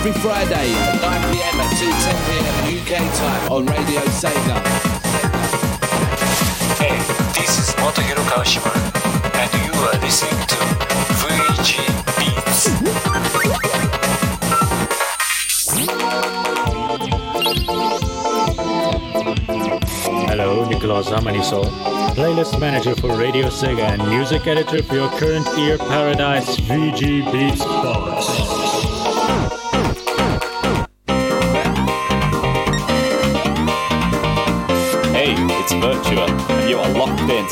each and every Friday at 9pm and 2 10pm UK time on Radio Sega. Hey, this is Motohiro Kawashima, and you are listening to VG Beats. Hello, Nicolas Amaniso, playlist manager for Radio Sega and music editor for your current ear paradise VG Beats box. Virtua, and you are locked into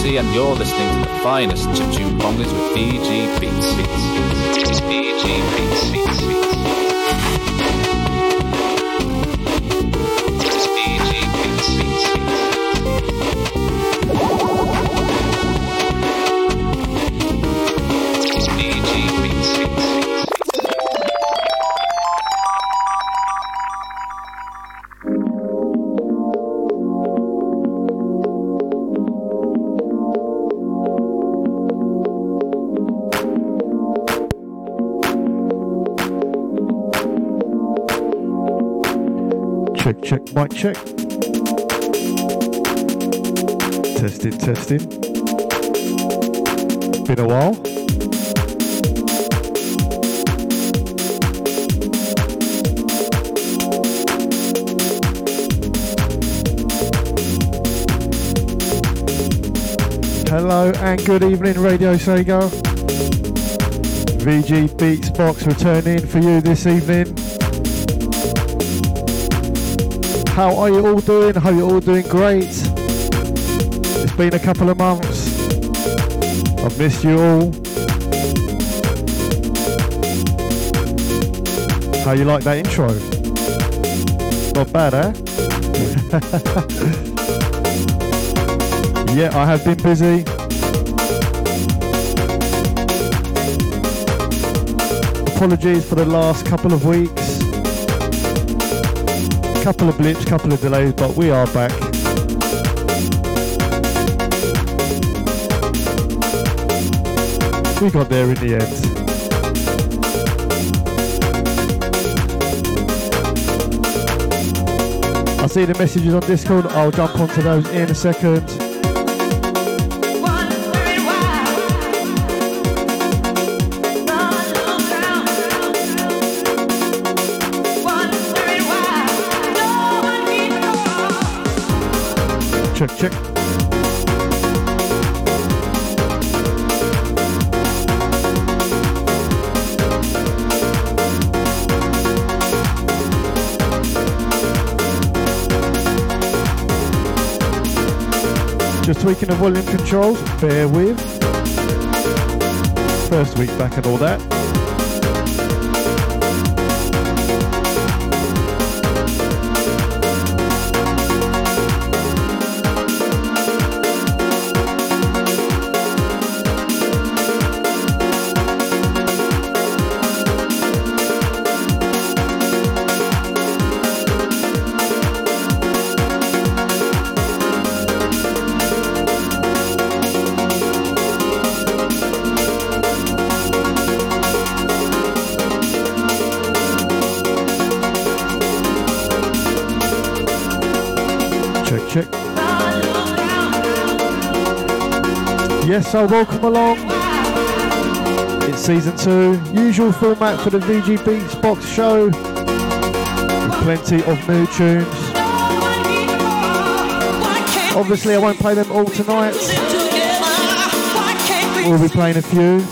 C and you're listening to the finest chiptune bongers with VG Beats. VG Beats. Beats. Beats. Mic check. Testing, testing. Been a while. Hello and good evening, Radio Sega. VG Beats Box returning for you this evening. How are you all doing? Hope you're all doing great. It's been a couple of months. I've missed you all. How you like that intro? Not bad, eh? yeah, I have been busy. Apologies for the last couple of weeks couple of blips, couple of delays, but we are back. We got there in the end. I see the messages on Discord. I'll jump onto those in a second. Check, check. Just tweaking the volume controls, bear with. First week back and all that. Yes, so welcome along. It's season two, usual format for the VG Beats box show, with plenty of new tunes. Obviously, I won't play them all tonight. We'll be playing a few.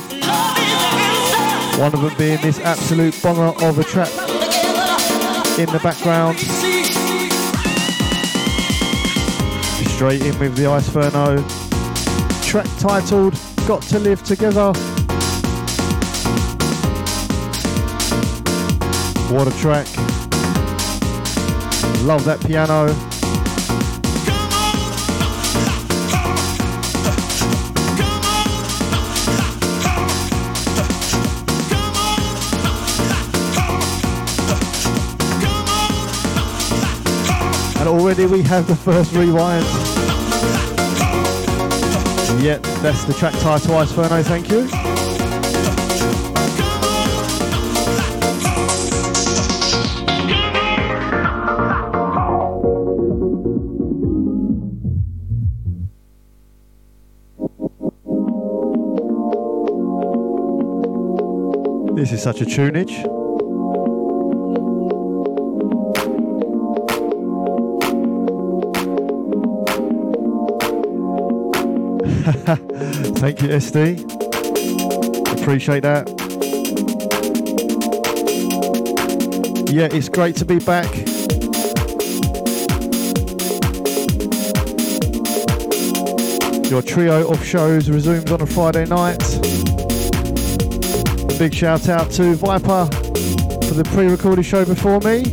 One of them being this absolute bonger of a track in the background. Straight in with the Ice Ferno. Track titled Got to Live Together. What a track. Love that piano. And already we have the first rewind. Yep, that's the track title, Ferno, thank you. This is such a tunage. Thank you, SD. Appreciate that. Yeah, it's great to be back. Your trio of shows resumes on a Friday night. A big shout out to Viper for the pre recorded show before me.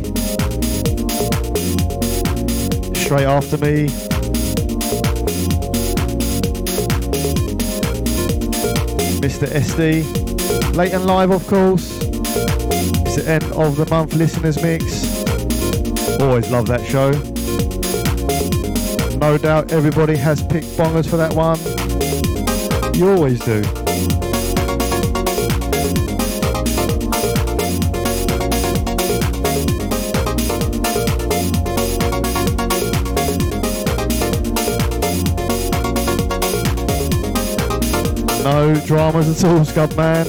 Straight after me, Mr. SD. Late and live, of course. It's the end of the month listeners mix. Always love that show. No doubt everybody has picked bongers for that one. You always do. No dramas at all, Scud Man.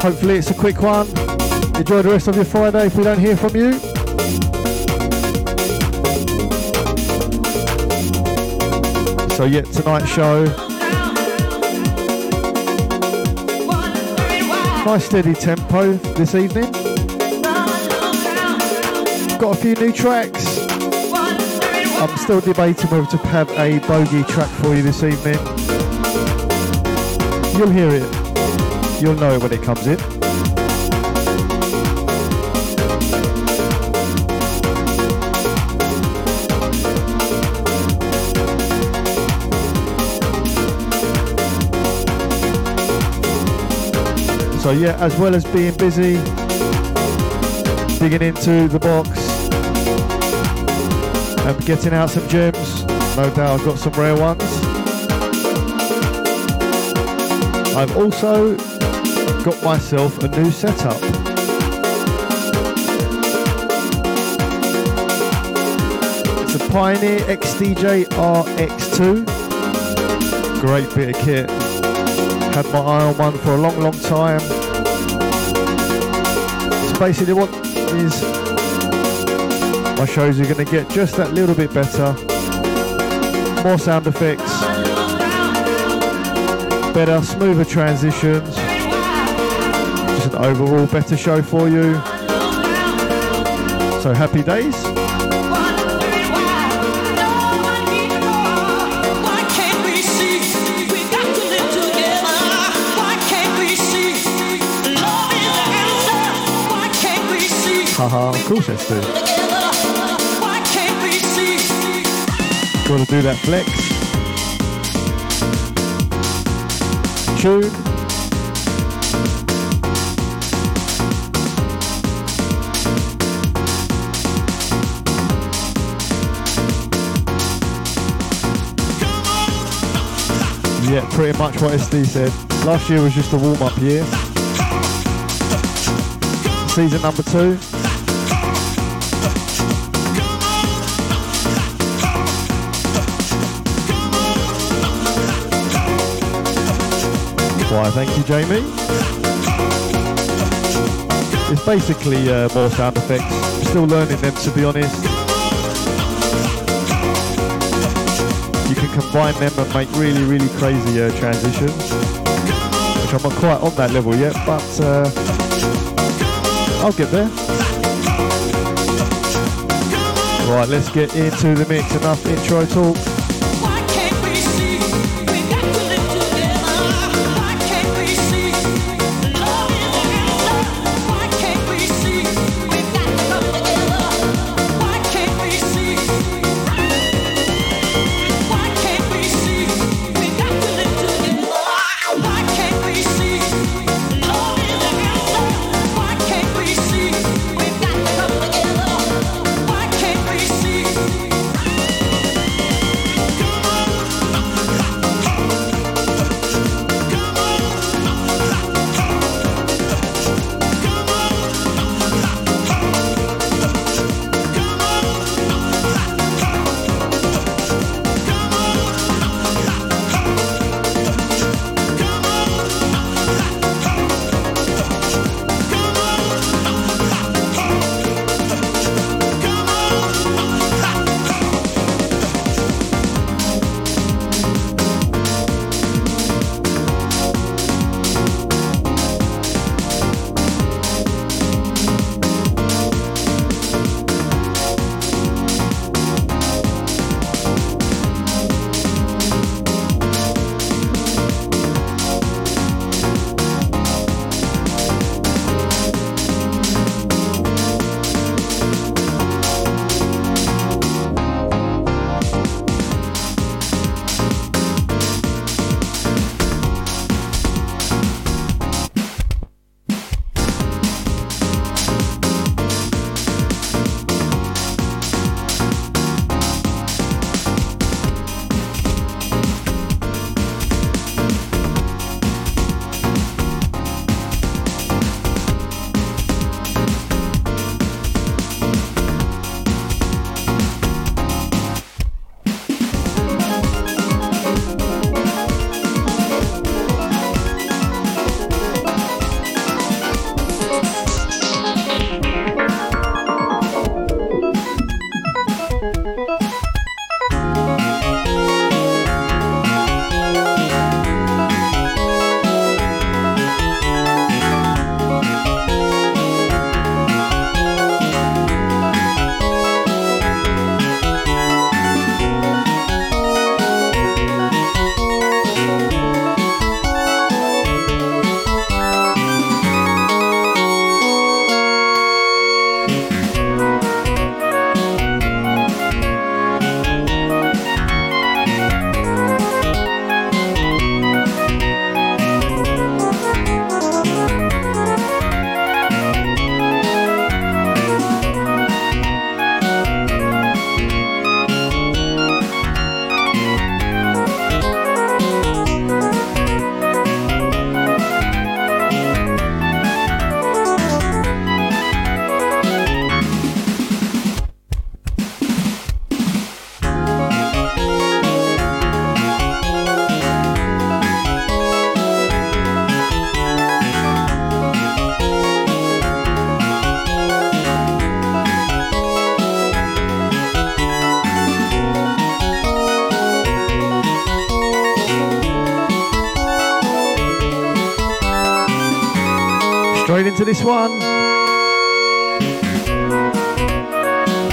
Hopefully it's a quick one. Enjoy the rest of your Friday if we don't hear from you. So yet tonight's show. Nice steady tempo this evening. Got a few new tracks. I'm still debating whether to have a bogey track for you this evening. You'll hear it. You'll know it when it comes in. So yeah, as well as being busy, digging into the box and getting out some gems, no doubt I've got some rare ones. I've also got myself a new setup. It's a Pioneer XDJ RX2. Great bit of kit. Had my eye on one for a long, long time. So basically what is my shows are going to get just that little bit better. More sound effects better, smoother transitions. Just an overall better show for you. So happy days. Haha, of course let's do. Gotta do that flex. Tune. Yeah, pretty much what SD said. Last year was just a warm-up year. Season number two. Why, thank you, Jamie. It's basically uh, more sound effects. I'm still learning them, to be honest. You can combine them and make really, really crazy uh, transitions. which I'm not quite on that level yet, but uh, I'll get there. Right, let's get into the mix. Enough intro talk. This one.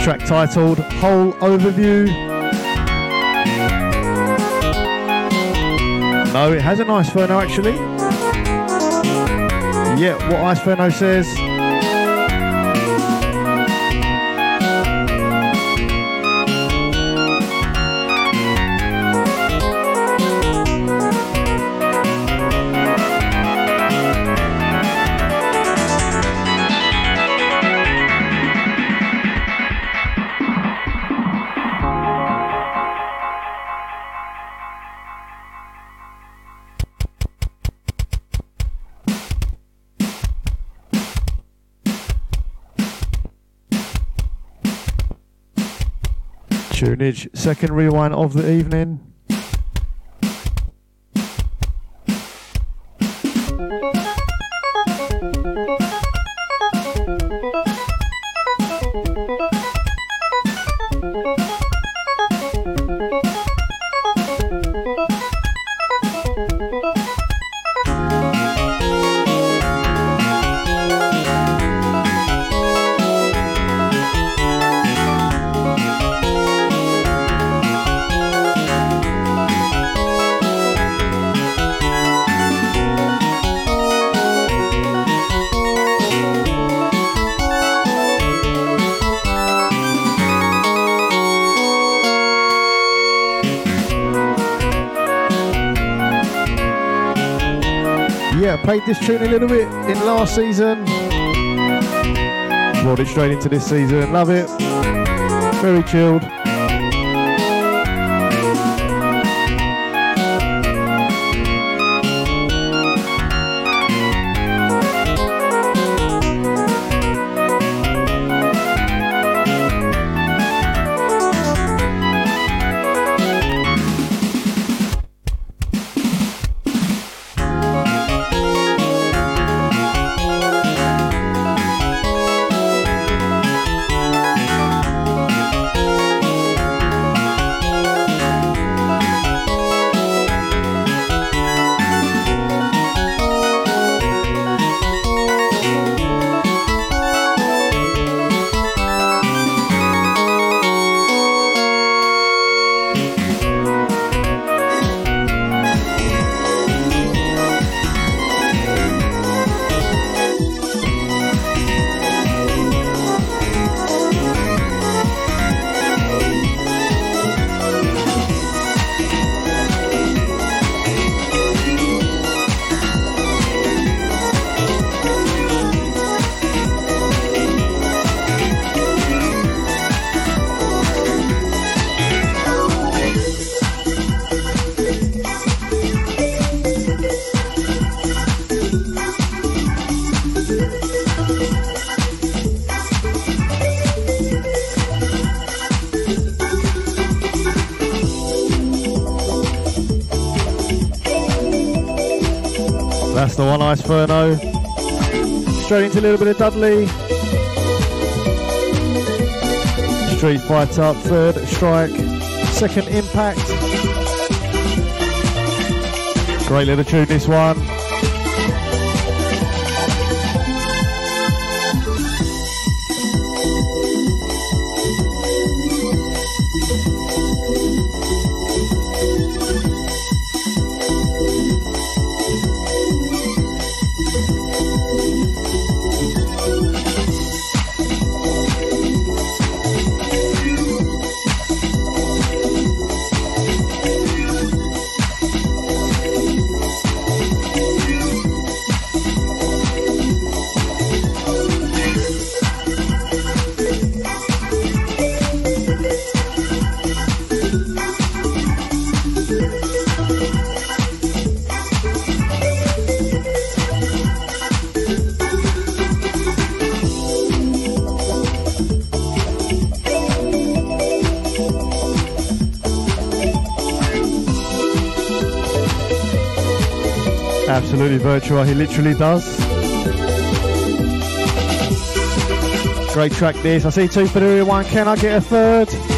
Track titled Whole Overview. No, it has an Ice Ferno actually. Yeah, what Ice Ferno says. Second rewind of the evening. Played this tune a little bit in last season. Brought it straight into this season. Love it. Very chilled. The one ice Furno. Straight into a little bit of Dudley. Street Fighter, third strike, second impact. Great little tune this one. Virtua, he literally does. Great track this. I see two for the one. Can I get a third?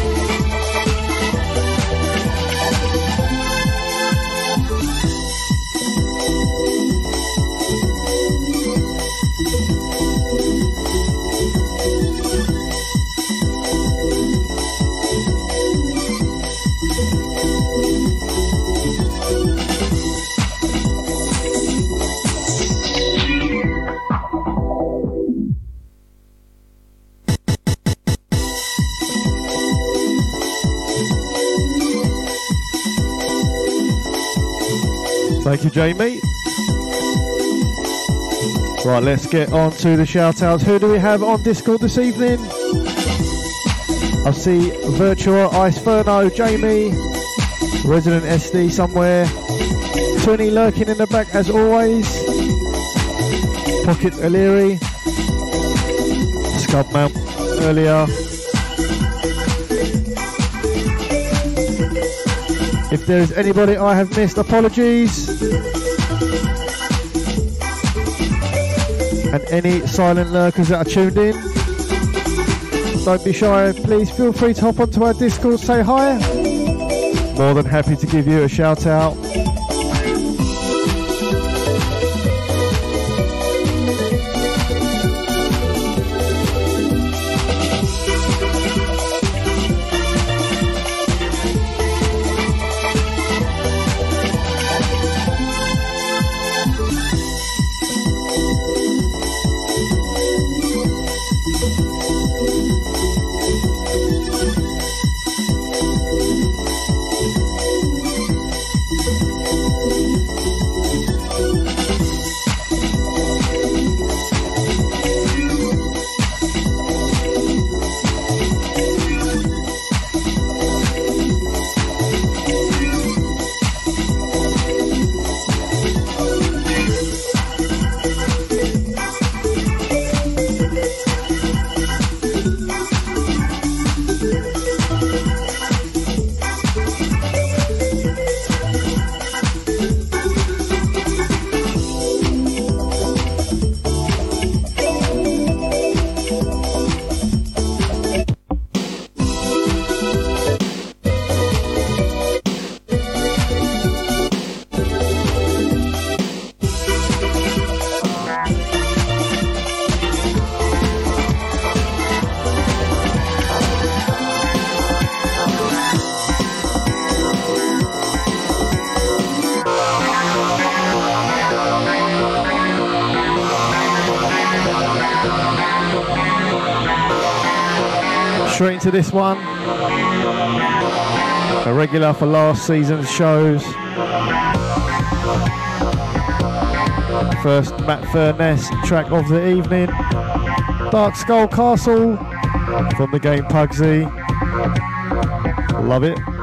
Thank you, Jamie. Right, let's get on to the shout outs. Who do we have on Discord this evening? I see Virtua, Ice Furno, Jamie, Resident SD somewhere, Tony lurking in the back as always, Pocket O'Leary, Scub Mount earlier. If there's anybody I have missed, apologies. And any silent lurkers that are tuned in, don't be shy. Please feel free to hop onto our Discord, say hi. More than happy to give you a shout out. Into this one. A regular for last season's shows. First Matt Furniss track of the evening. Dark Skull Castle from the game Puggsy. Love it.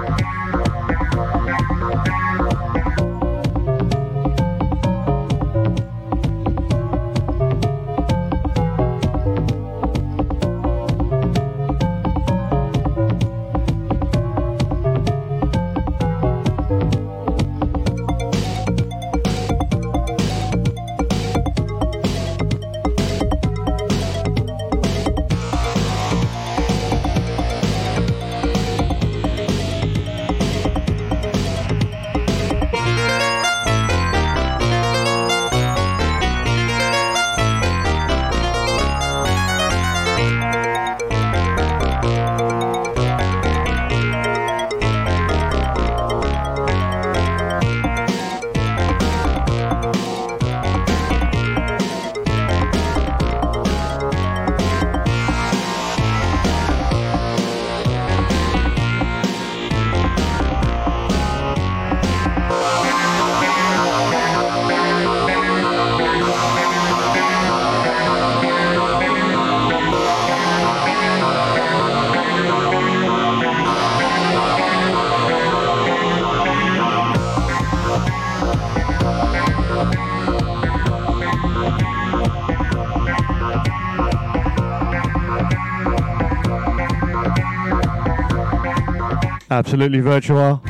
Absolutely virtual.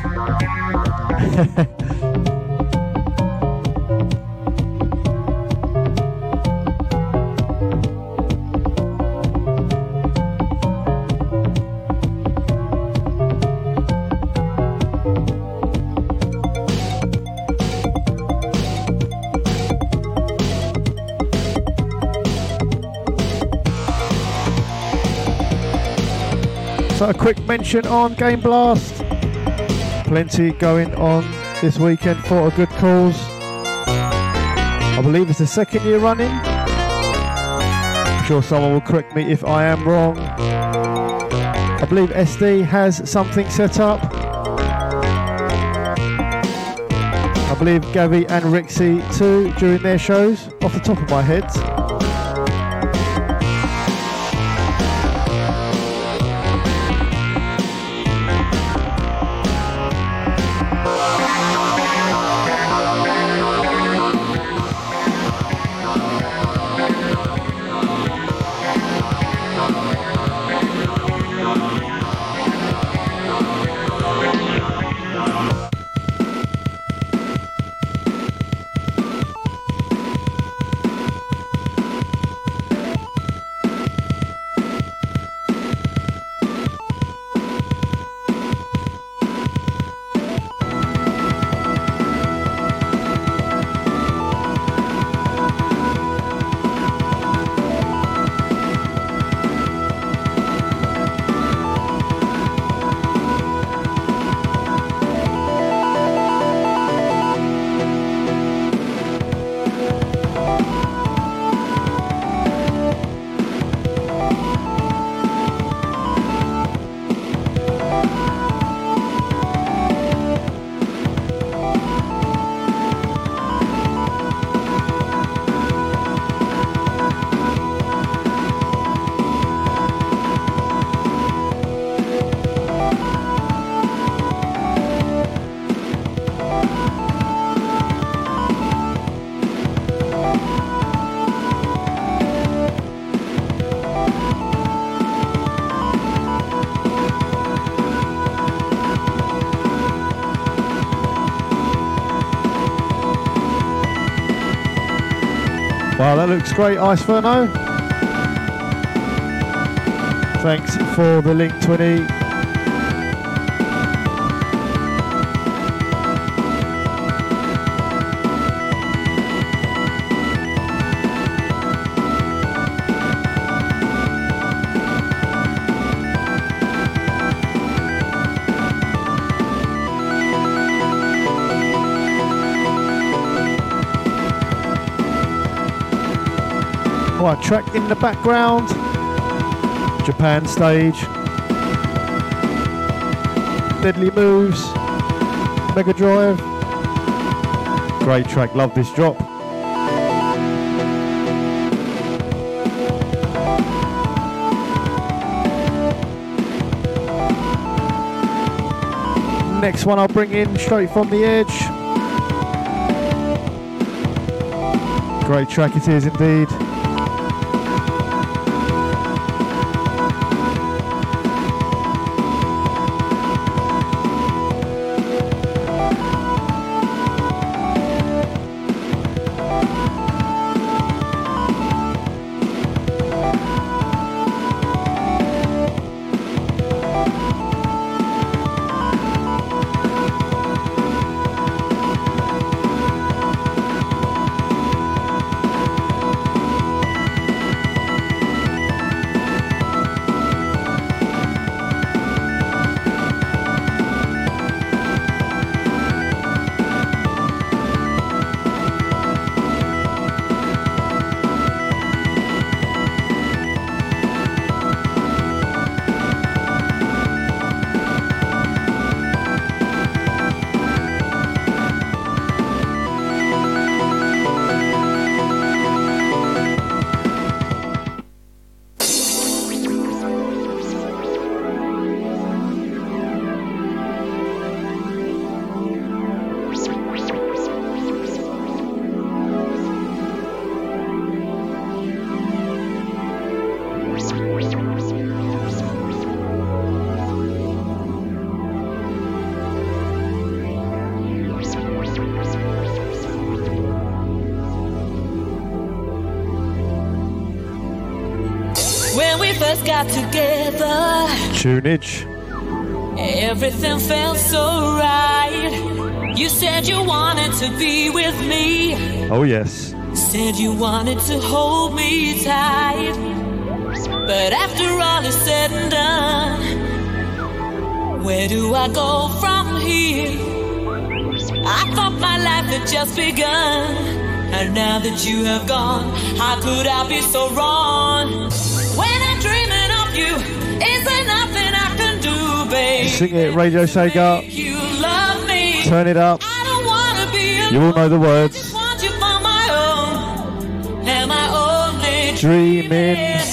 mention on Game Blast. Plenty going on this weekend for a good cause. I believe it's the second year running. I'm sure someone will correct me if I am wrong. I believe SD has something set up. I believe Gavi and Rixie too during their shows, off the top of my head. That looks great, Ice Ferno. Thanks for the link, Twinny. Right, track in the background. Japan stage. Deadly Moves. Mega Drive. Great track, love this drop. Next one I'll bring in straight from the edge. Great track it is indeed. First got together, Tunage. everything felt so right. You said you wanted to be with me, Oh yes. said you wanted to hold me tight. But after all is said and done, where do I go from here? I thought my life had just begun. And now that you have gone, how could I be so wrong? You, is there nothing I can do, babe? Sing it, Radio Sega. You love me. Turn it up. I don't wanna be You all know the words. want you for my own. Am I only Dreaming.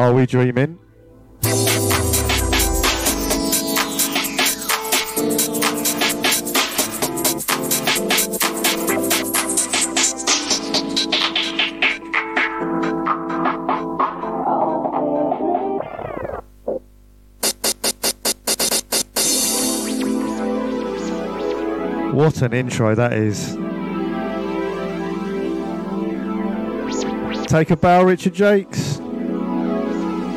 Are we dreaming? What an intro that is. Take a bow, Richard Jacques.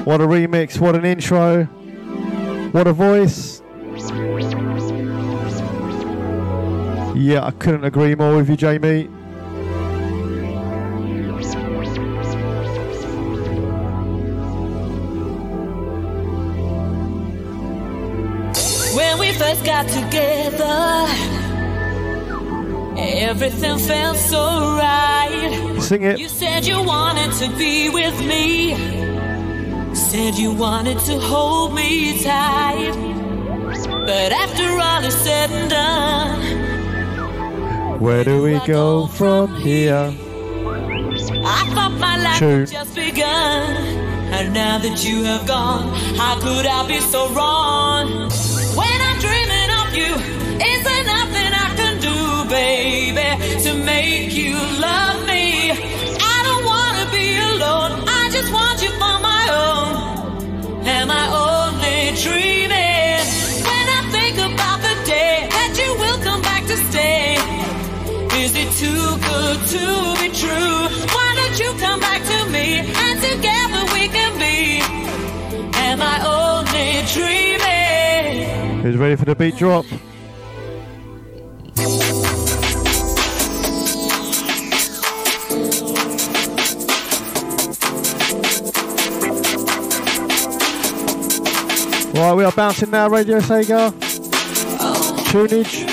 What a remix, what an intro. What a voice. Yeah, I couldn't agree more with you, Jamie. When we first got together, everything felt so right. Sing it. You said you wanted to be with me. Said you wanted to hold me tight. But after all is said and done, Where do we go from here? I thought my life Tune. had just begun. And now that you have gone, how could I be so wrong? When I'm dreaming of you, is to be true. Why don't you come back to me and together we can be? Am I only dreaming? Who's ready for the beat drop? Right, we are bouncing now, Radio Sega. Tunage.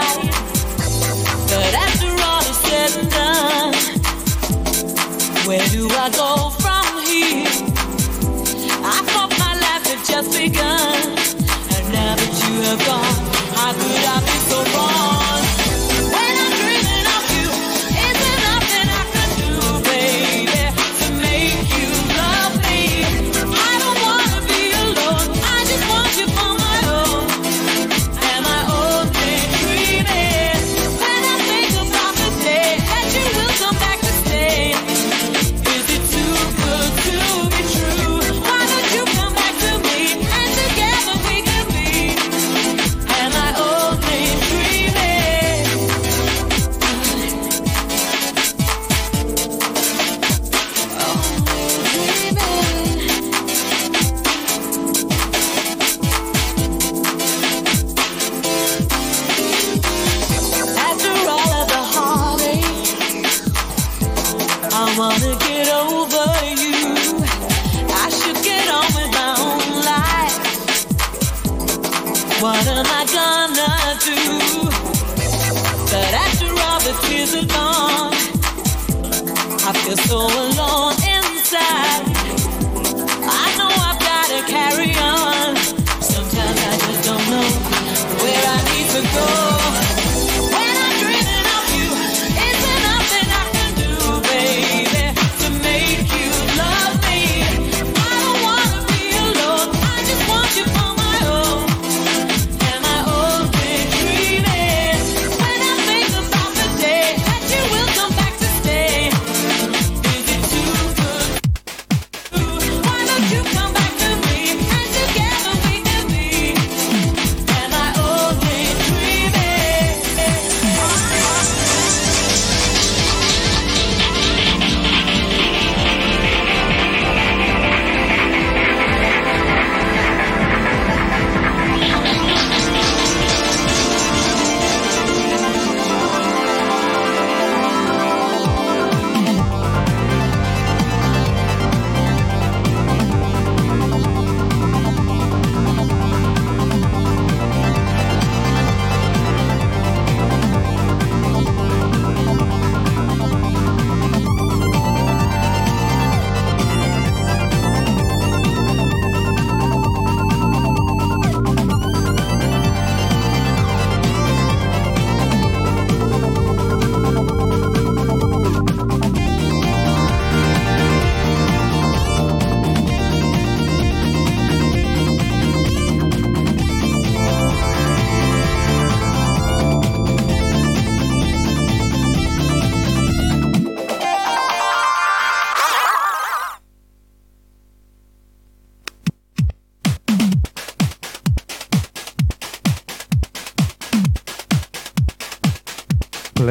I go.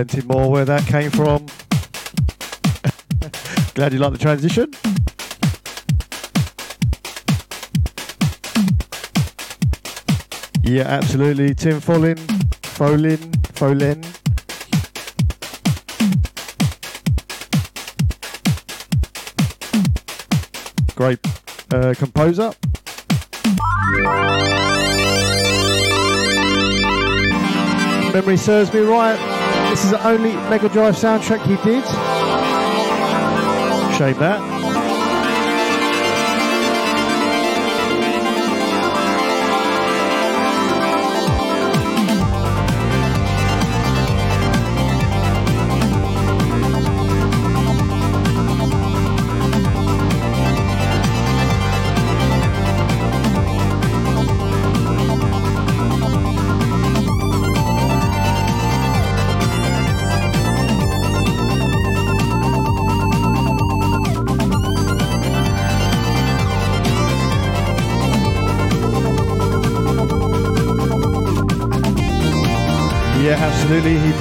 Plenty more where that came from. Glad you like the transition. Yeah, absolutely. Tim Follin, Follin, Follin. Great uh, composer. Memory serves me right. This is the only Mega Drive soundtrack he did. Shame that.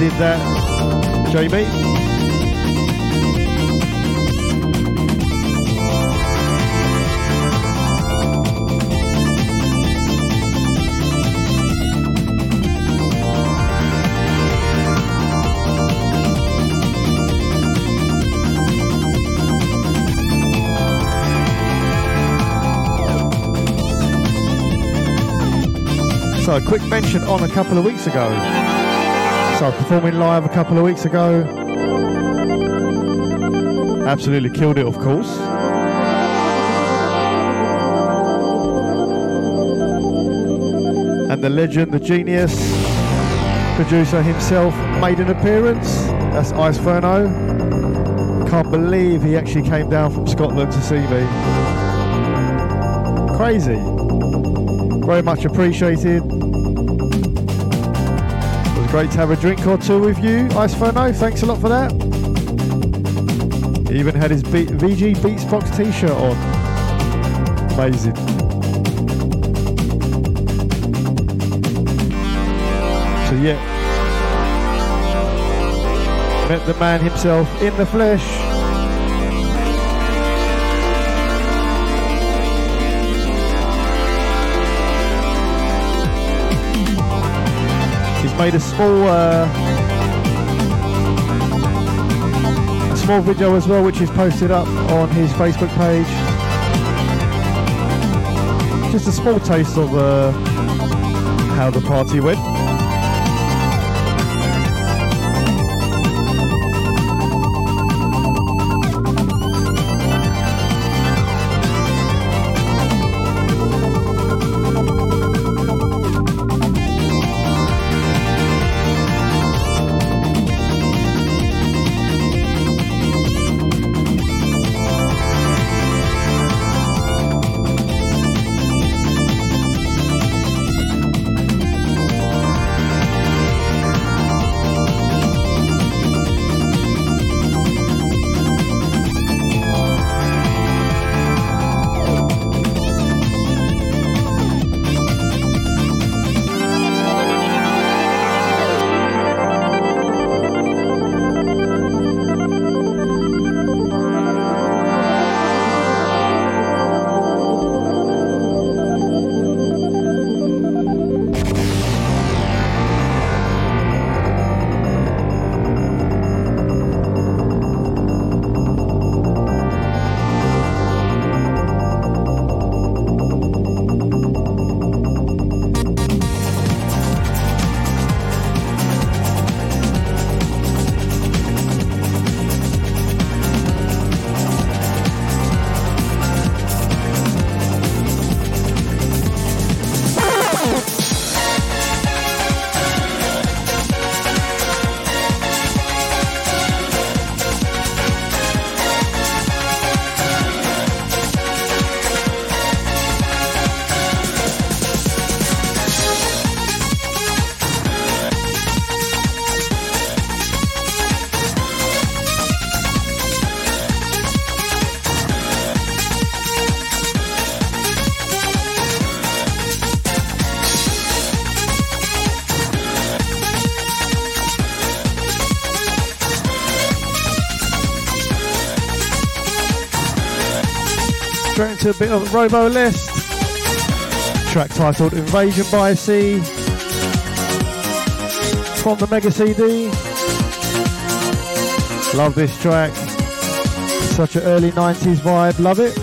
Did that. Jamie. So, a quick mention on a couple of weeks ago. So, performing live a couple of weeks ago. Absolutely killed it, of course. And the legend, the genius, producer himself made an appearance. That's Ice Ferno. Can't believe he actually came down from Scotland to see me. Crazy. Very much appreciated. Great to have a drink or two with you, Ice Ferno. Thanks a lot for that. He even had his B- VG Beatsbox t-shirt on. Amazing. So yeah. Met the man himself in the flesh. He's made a small uh, a small video as well, which is posted up on his Facebook page. Just a small taste of uh, how the party went. Into a bit of Robo Aleste. Track titled Invasion by Sea from the Mega CD. Love this track. Such an early 90s vibe. Love it.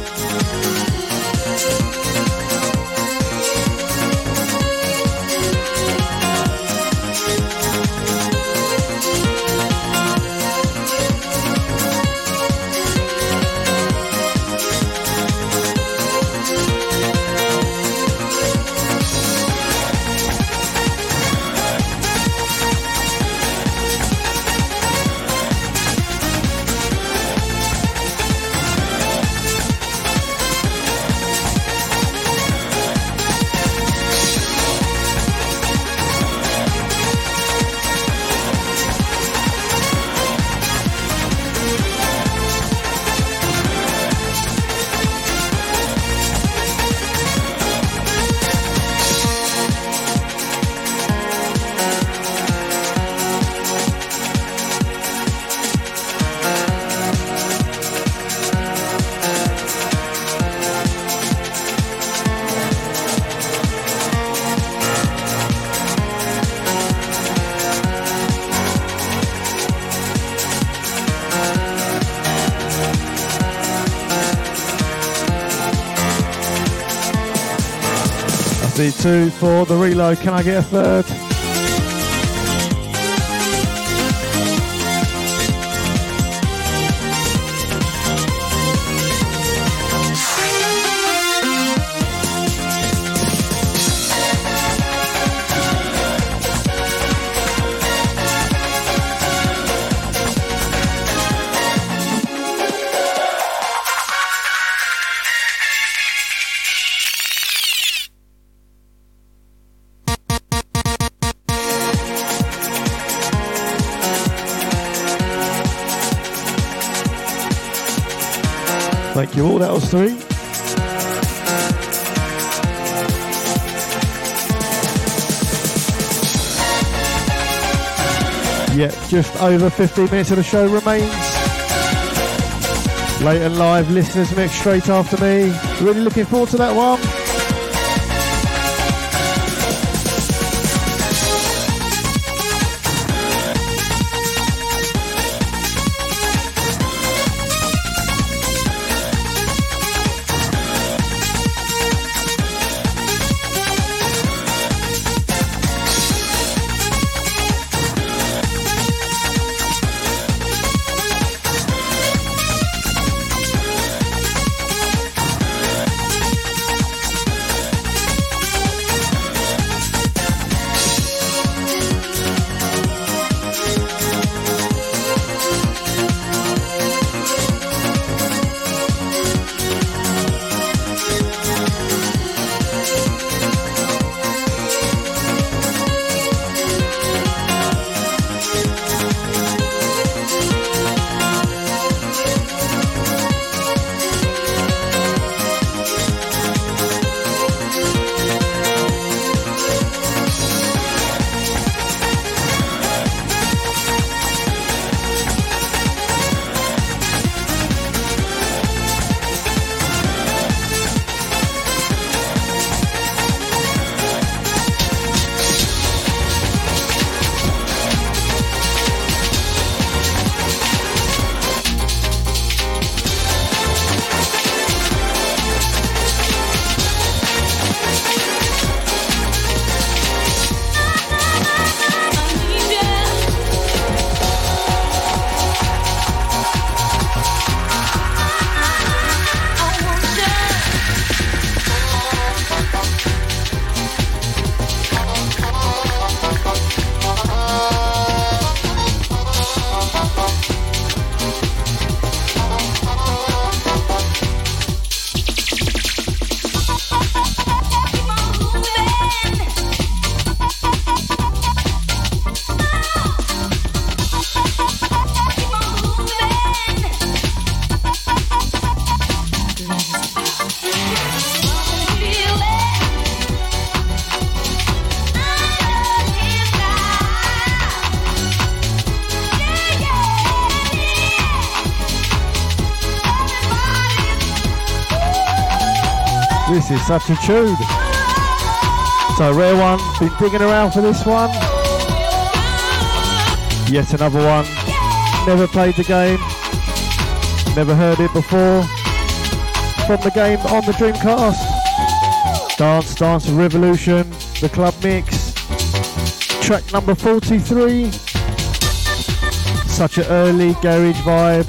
SD2 for the reload. Can I get a third? Over 15 minutes of the show remains. Late and live listeners mix straight after me. Really looking forward to that one. This is such a tune. So rare one, been digging around for this one. Yet another one. Never played the game. Never heard it before. From the game on the Dreamcast. Dance Dance Revolution, the club mix. Track number 43. Such an early garage vibe.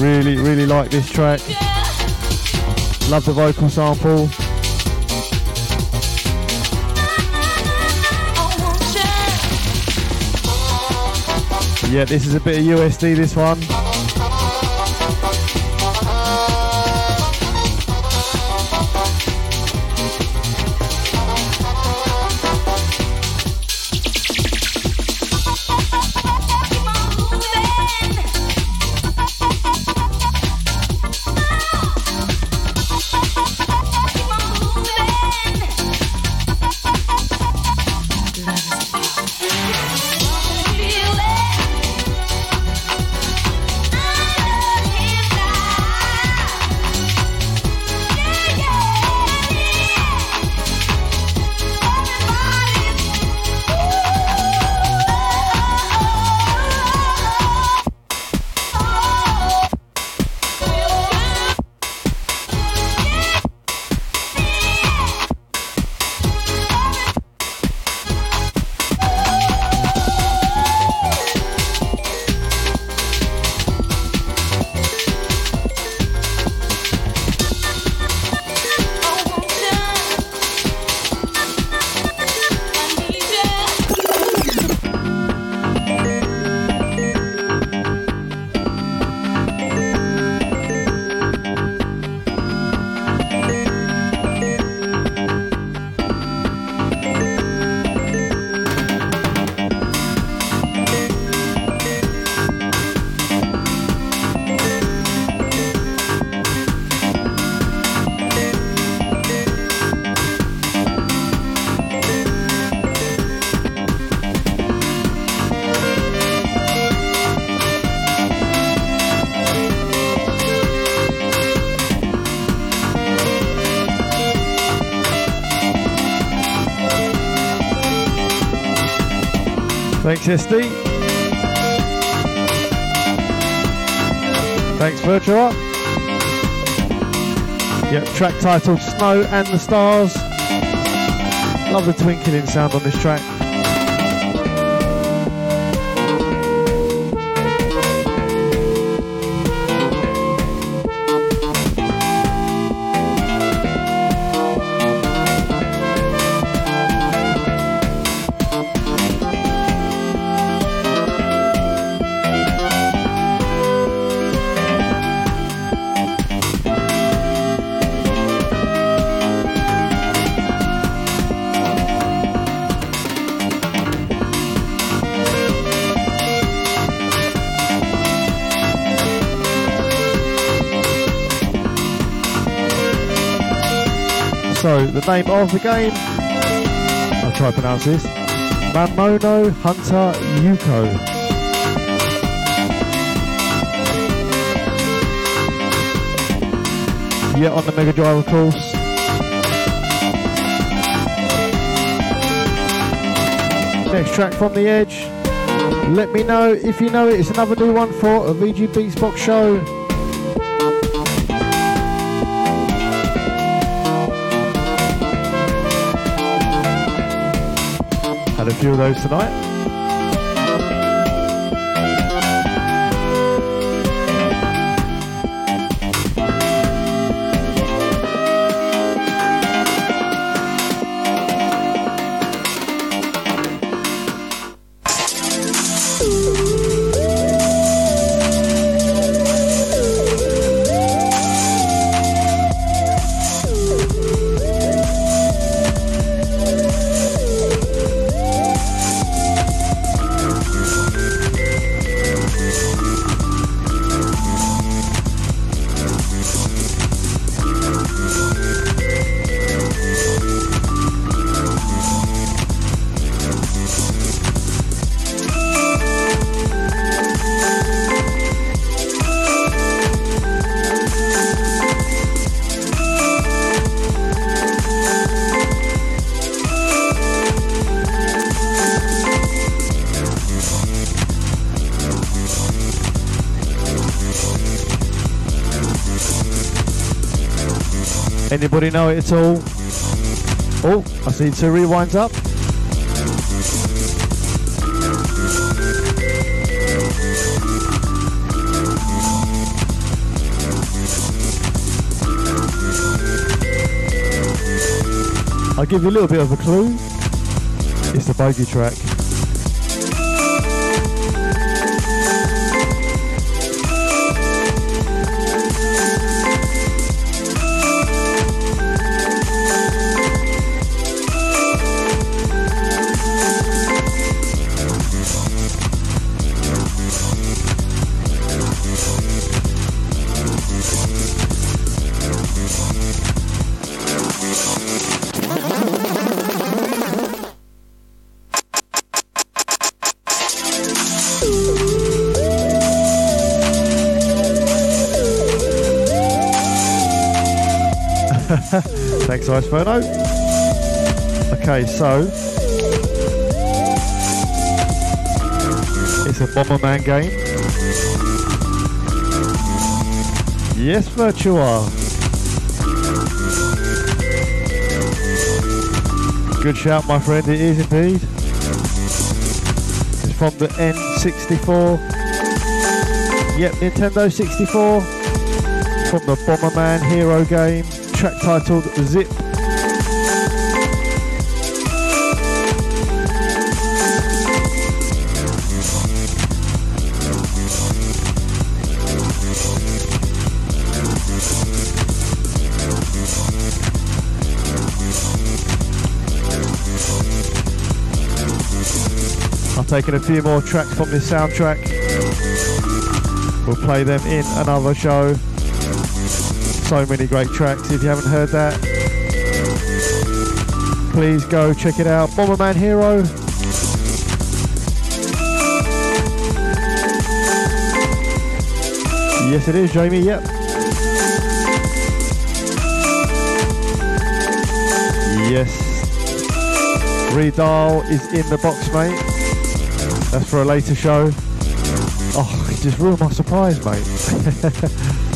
Really, really like this track. Love the vocal sample. Yeah, this is a bit of USD, this one. SD. Thanks, Virtua. Yep, track titled Snow and the Stars. Love the twinkling sound on this track. The name of the game, I'll try to pronounce this Mamono Hunter Yuko. Yeah, on the Mega Drive, of course. Next track from the edge. Let me know if you know it. It's another new one for a VG Box show. Had a few of those tonight. Anybody know it at all? Oh, I see two rewinds up. I'll give you a little bit of a clue. It's the bogey track. Thanks, Ice Ferno. Okay, so it's a Bomberman game. Yes, Virtua. Good shout, my friend. It is indeed. It's from the N64. Yep, Nintendo 64. From the Bomberman Hero game track titled Zip. I've taken a few more tracks from this soundtrack. We'll play them in another show so many great tracks. If you haven't heard that, please go check it out. Bomberman Hero. Yes, it is, Jamie. Yep. Yes. Redal is in the box, mate. That's for a later show. Oh, you just ruined my surprise, mate.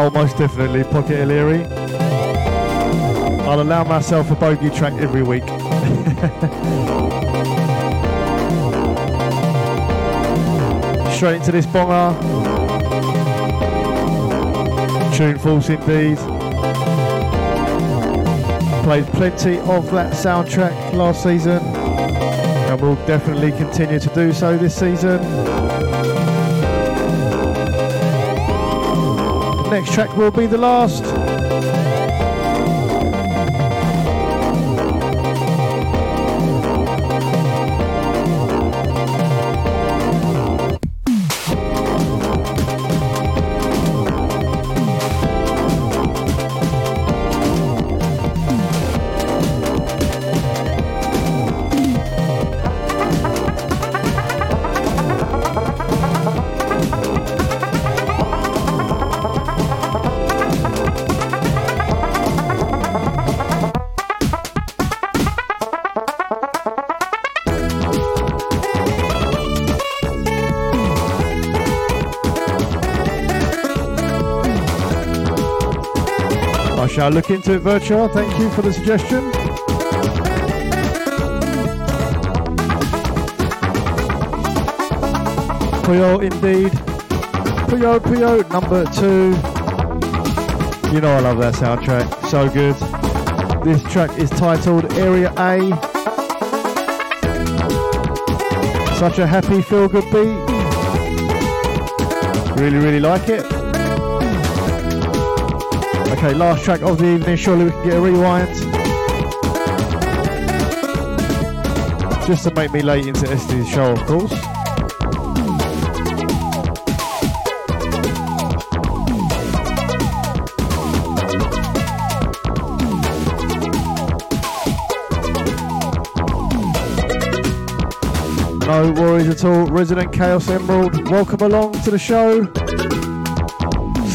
Oh, most definitely, Pocket Illyri. I'll allow myself a bogey track every week. Straight into this bonger. Tune false indeed. Played plenty of that soundtrack last season and will definitely continue to do so this season. Next track will be the last. Shall look into it, Virtua. Thank you for the suggestion. Puyo, indeed. Puyo, Puyo, number two. You know I love that soundtrack. So good. This track is titled Area A. Such a happy, feel good beat. Really, really like it. Okay, last track of the evening. Surely we can get a rewind. Just to make me late into SD's show, of course. No worries at all. Resident Chaos Emerald, welcome along to the show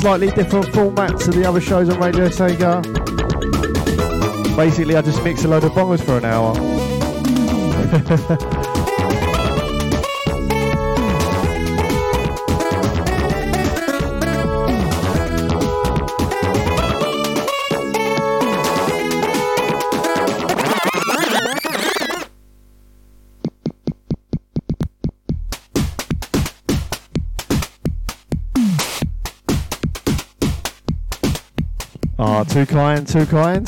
slightly different format to the other shows on Radio Sega. Basically, I just mix a load of bongers for an hour. Too kind, too kind.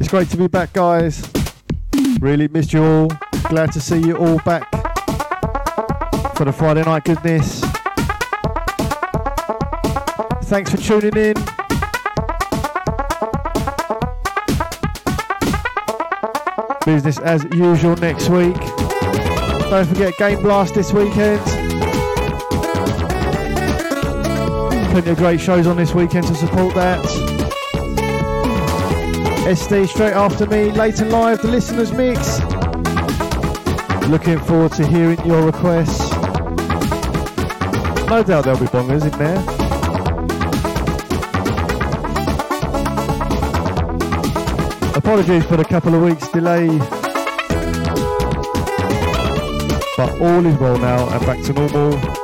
It's great to be back, guys. Really missed you all. Glad to see you all back for the Friday night goodness. Thanks for tuning in. Business as usual next week. Don't forget Game Blast this weekend. Plenty of great shows on this weekend to support that. SD straight after me, late and live, the listeners mix. Looking forward to hearing your requests. No doubt there'll be bongers in there. Apologies for the couple of weeks delay. But all is well now and back to normal.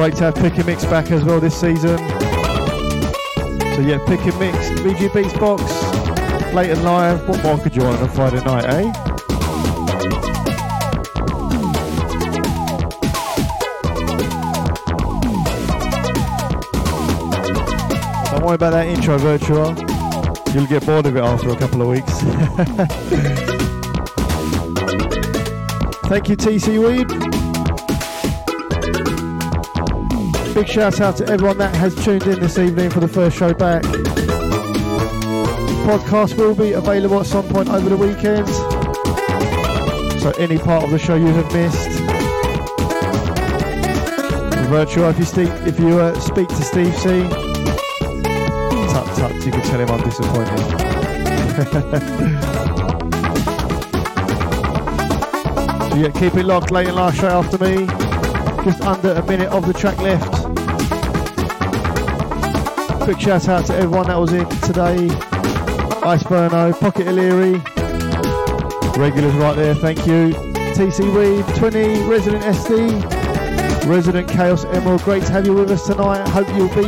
Great to have Pick and Mix back as well this season. So yeah, Pick and Mix, VG Beats Box, late and live. What more could you want on a Friday night, eh? Don't worry about that intro, Virtua. You'll get bored of it after a couple of weeks. Thank you, TC Weed. Big shout out to everyone that has tuned in this evening for the first show back. Podcast will be available at some point over the weekend. So any part of the show you have missed. Virtual, if you, speak, if you uh, speak to Steve C, tut tut, you can tell him I'm disappointed. so yeah, keep it locked late and last show after me. Just under a minute of the track left. Quick shout out to everyone that was in today. Ice Burno, Pocket Illyri, regulars right there, thank you. TC Weed, 20, Resident SD, Resident Chaos Emerald, great to have you with us tonight. Hope you'll be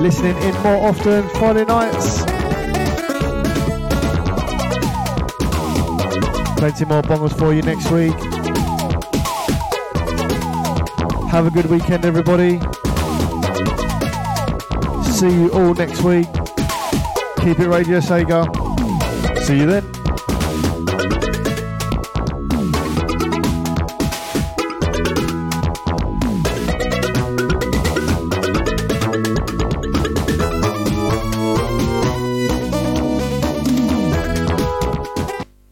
listening in more often Friday nights. Plenty more bongos for you next week. Have a good weekend, everybody. See you all next week. Keep it Radio Sega. See you then.